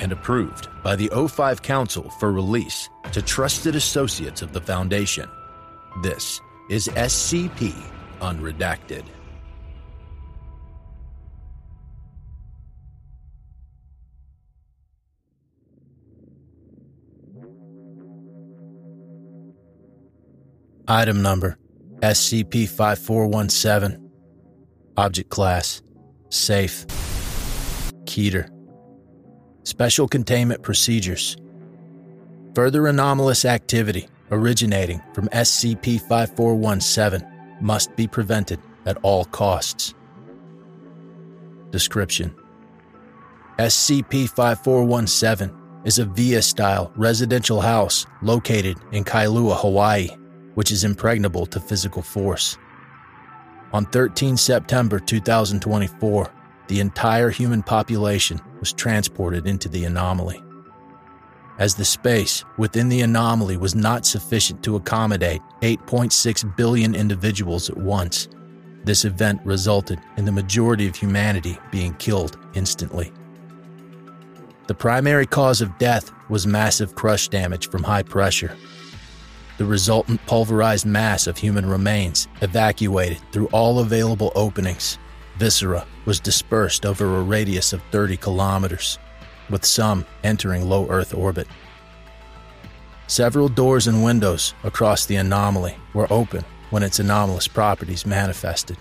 and approved by the O5 Council for release to trusted associates of the Foundation. This is SCP Unredacted. Item number SCP 5417. Object class Safe. Keter. Special containment procedures. Further anomalous activity originating from SCP 5417 must be prevented at all costs. Description SCP 5417 is a VIA style residential house located in Kailua, Hawaii which is impregnable to physical force. On 13 September 2024, the entire human population was transported into the anomaly. As the space within the anomaly was not sufficient to accommodate 8.6 billion individuals at once, this event resulted in the majority of humanity being killed instantly. The primary cause of death was massive crush damage from high pressure, the resultant pulverized mass of human remains evacuated through all available openings. Viscera was dispersed over a radius of 30 kilometers, with some entering low Earth orbit. Several doors and windows across the anomaly were open when its anomalous properties manifested.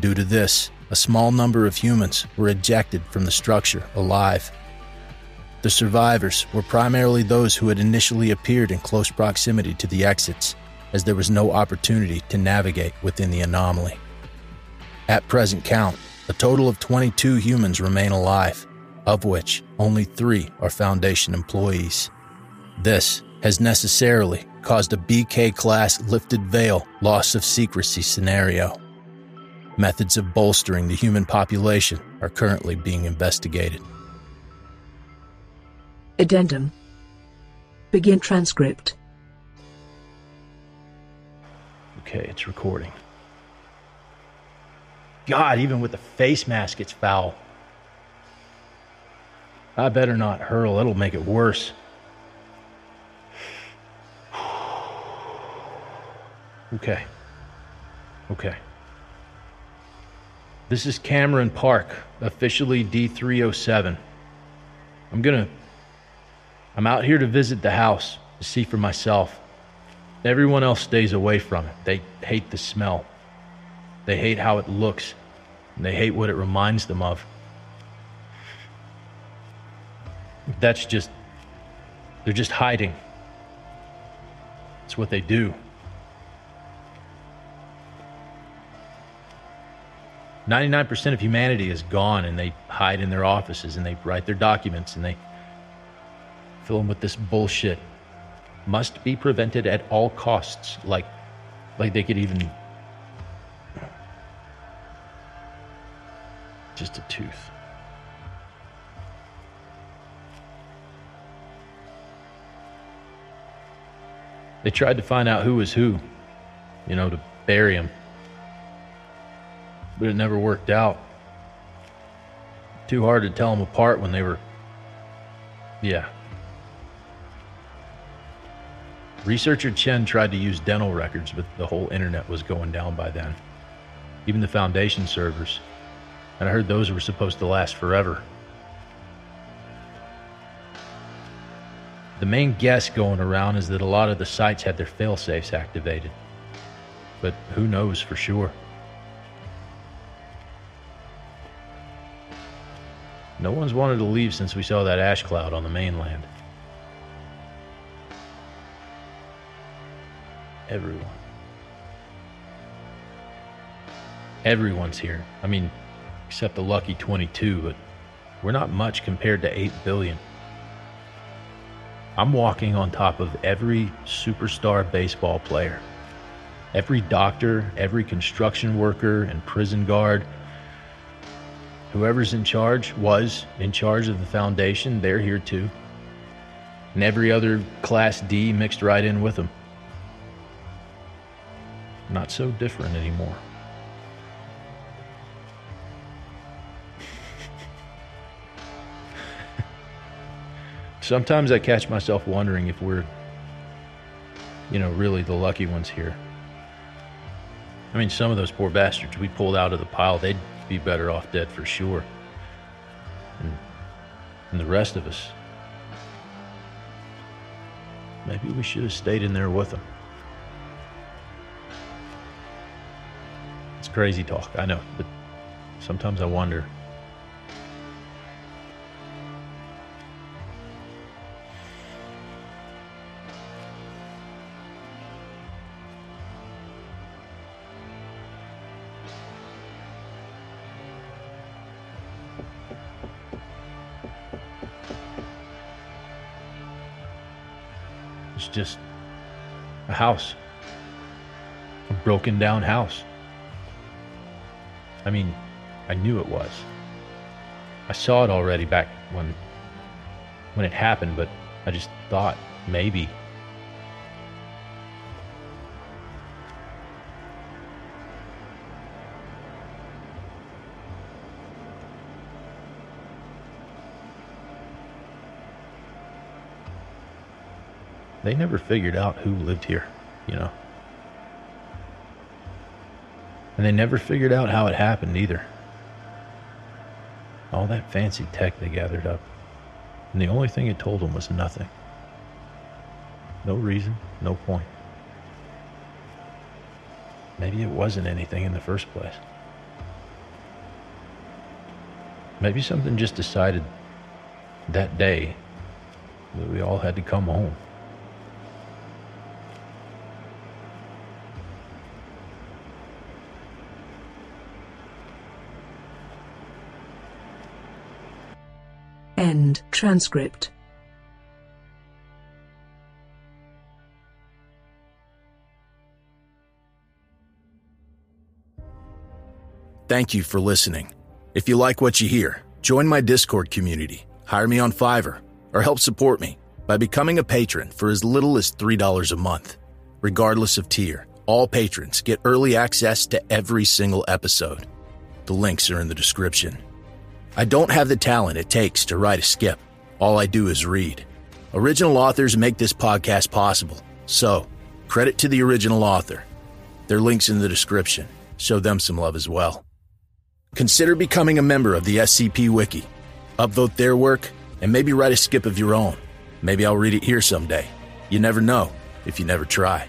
Due to this, a small number of humans were ejected from the structure alive the survivors were primarily those who had initially appeared in close proximity to the exits, as there was no opportunity to navigate within the anomaly. At present count, a total of 22 humans remain alive, of which only three are Foundation employees. This has necessarily caused a BK class lifted veil loss of secrecy scenario. Methods of bolstering the human population are currently being investigated. Addendum. Begin transcript. Okay, it's recording. God, even with the face mask, it's foul. I better not hurl, it'll make it worse. Okay. Okay. This is Cameron Park, officially D307. I'm gonna I'm out here to visit the house, to see for myself. Everyone else stays away from it. They hate the smell. They hate how it looks. And they hate what it reminds them of. That's just, they're just hiding. It's what they do. 99% of humanity is gone and they hide in their offices and they write their documents and they fill them with this bullshit must be prevented at all costs like like they could even just a tooth they tried to find out who was who you know to bury him but it never worked out too hard to tell them apart when they were yeah Researcher Chen tried to use dental records, but the whole internet was going down by then. Even the Foundation servers. And I heard those were supposed to last forever. The main guess going around is that a lot of the sites had their failsafes activated. But who knows for sure? No one's wanted to leave since we saw that ash cloud on the mainland. everyone. Everyone's here. I mean, except the lucky 22, but we're not much compared to 8 billion. I'm walking on top of every superstar baseball player. Every doctor, every construction worker, and prison guard. Whoever's in charge was in charge of the foundation, they're here too. And every other Class D mixed right in with them. Not so different anymore. Sometimes I catch myself wondering if we're, you know, really the lucky ones here. I mean, some of those poor bastards we pulled out of the pile, they'd be better off dead for sure. And, and the rest of us, maybe we should have stayed in there with them. It's crazy talk, I know, but sometimes I wonder. It's just a house, a broken down house. I mean, I knew it was. I saw it already back when when it happened, but I just thought maybe they never figured out who lived here, you know. And they never figured out how it happened either. All that fancy tech they gathered up. And the only thing it told them was nothing. No reason, no point. Maybe it wasn't anything in the first place. Maybe something just decided that day that we all had to come home. End transcript. Thank you for listening. If you like what you hear, join my Discord community, hire me on Fiverr, or help support me by becoming a patron for as little as $3 a month. Regardless of tier, all patrons get early access to every single episode. The links are in the description. I don't have the talent it takes to write a skip. All I do is read. Original authors make this podcast possible. So, credit to the original author. Their links in the description. Show them some love as well. Consider becoming a member of the SCP Wiki. Upvote their work and maybe write a skip of your own. Maybe I'll read it here someday. You never know if you never try.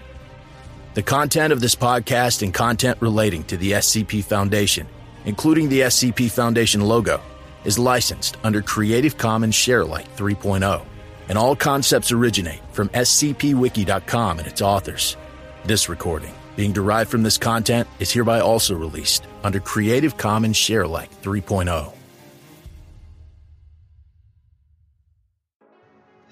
The content of this podcast and content relating to the SCP Foundation, including the SCP Foundation logo, is licensed under Creative Commons Sharealike 3.0, and all concepts originate from scpwiki.com and its authors. This recording, being derived from this content, is hereby also released under Creative Commons Sharealike 3.0.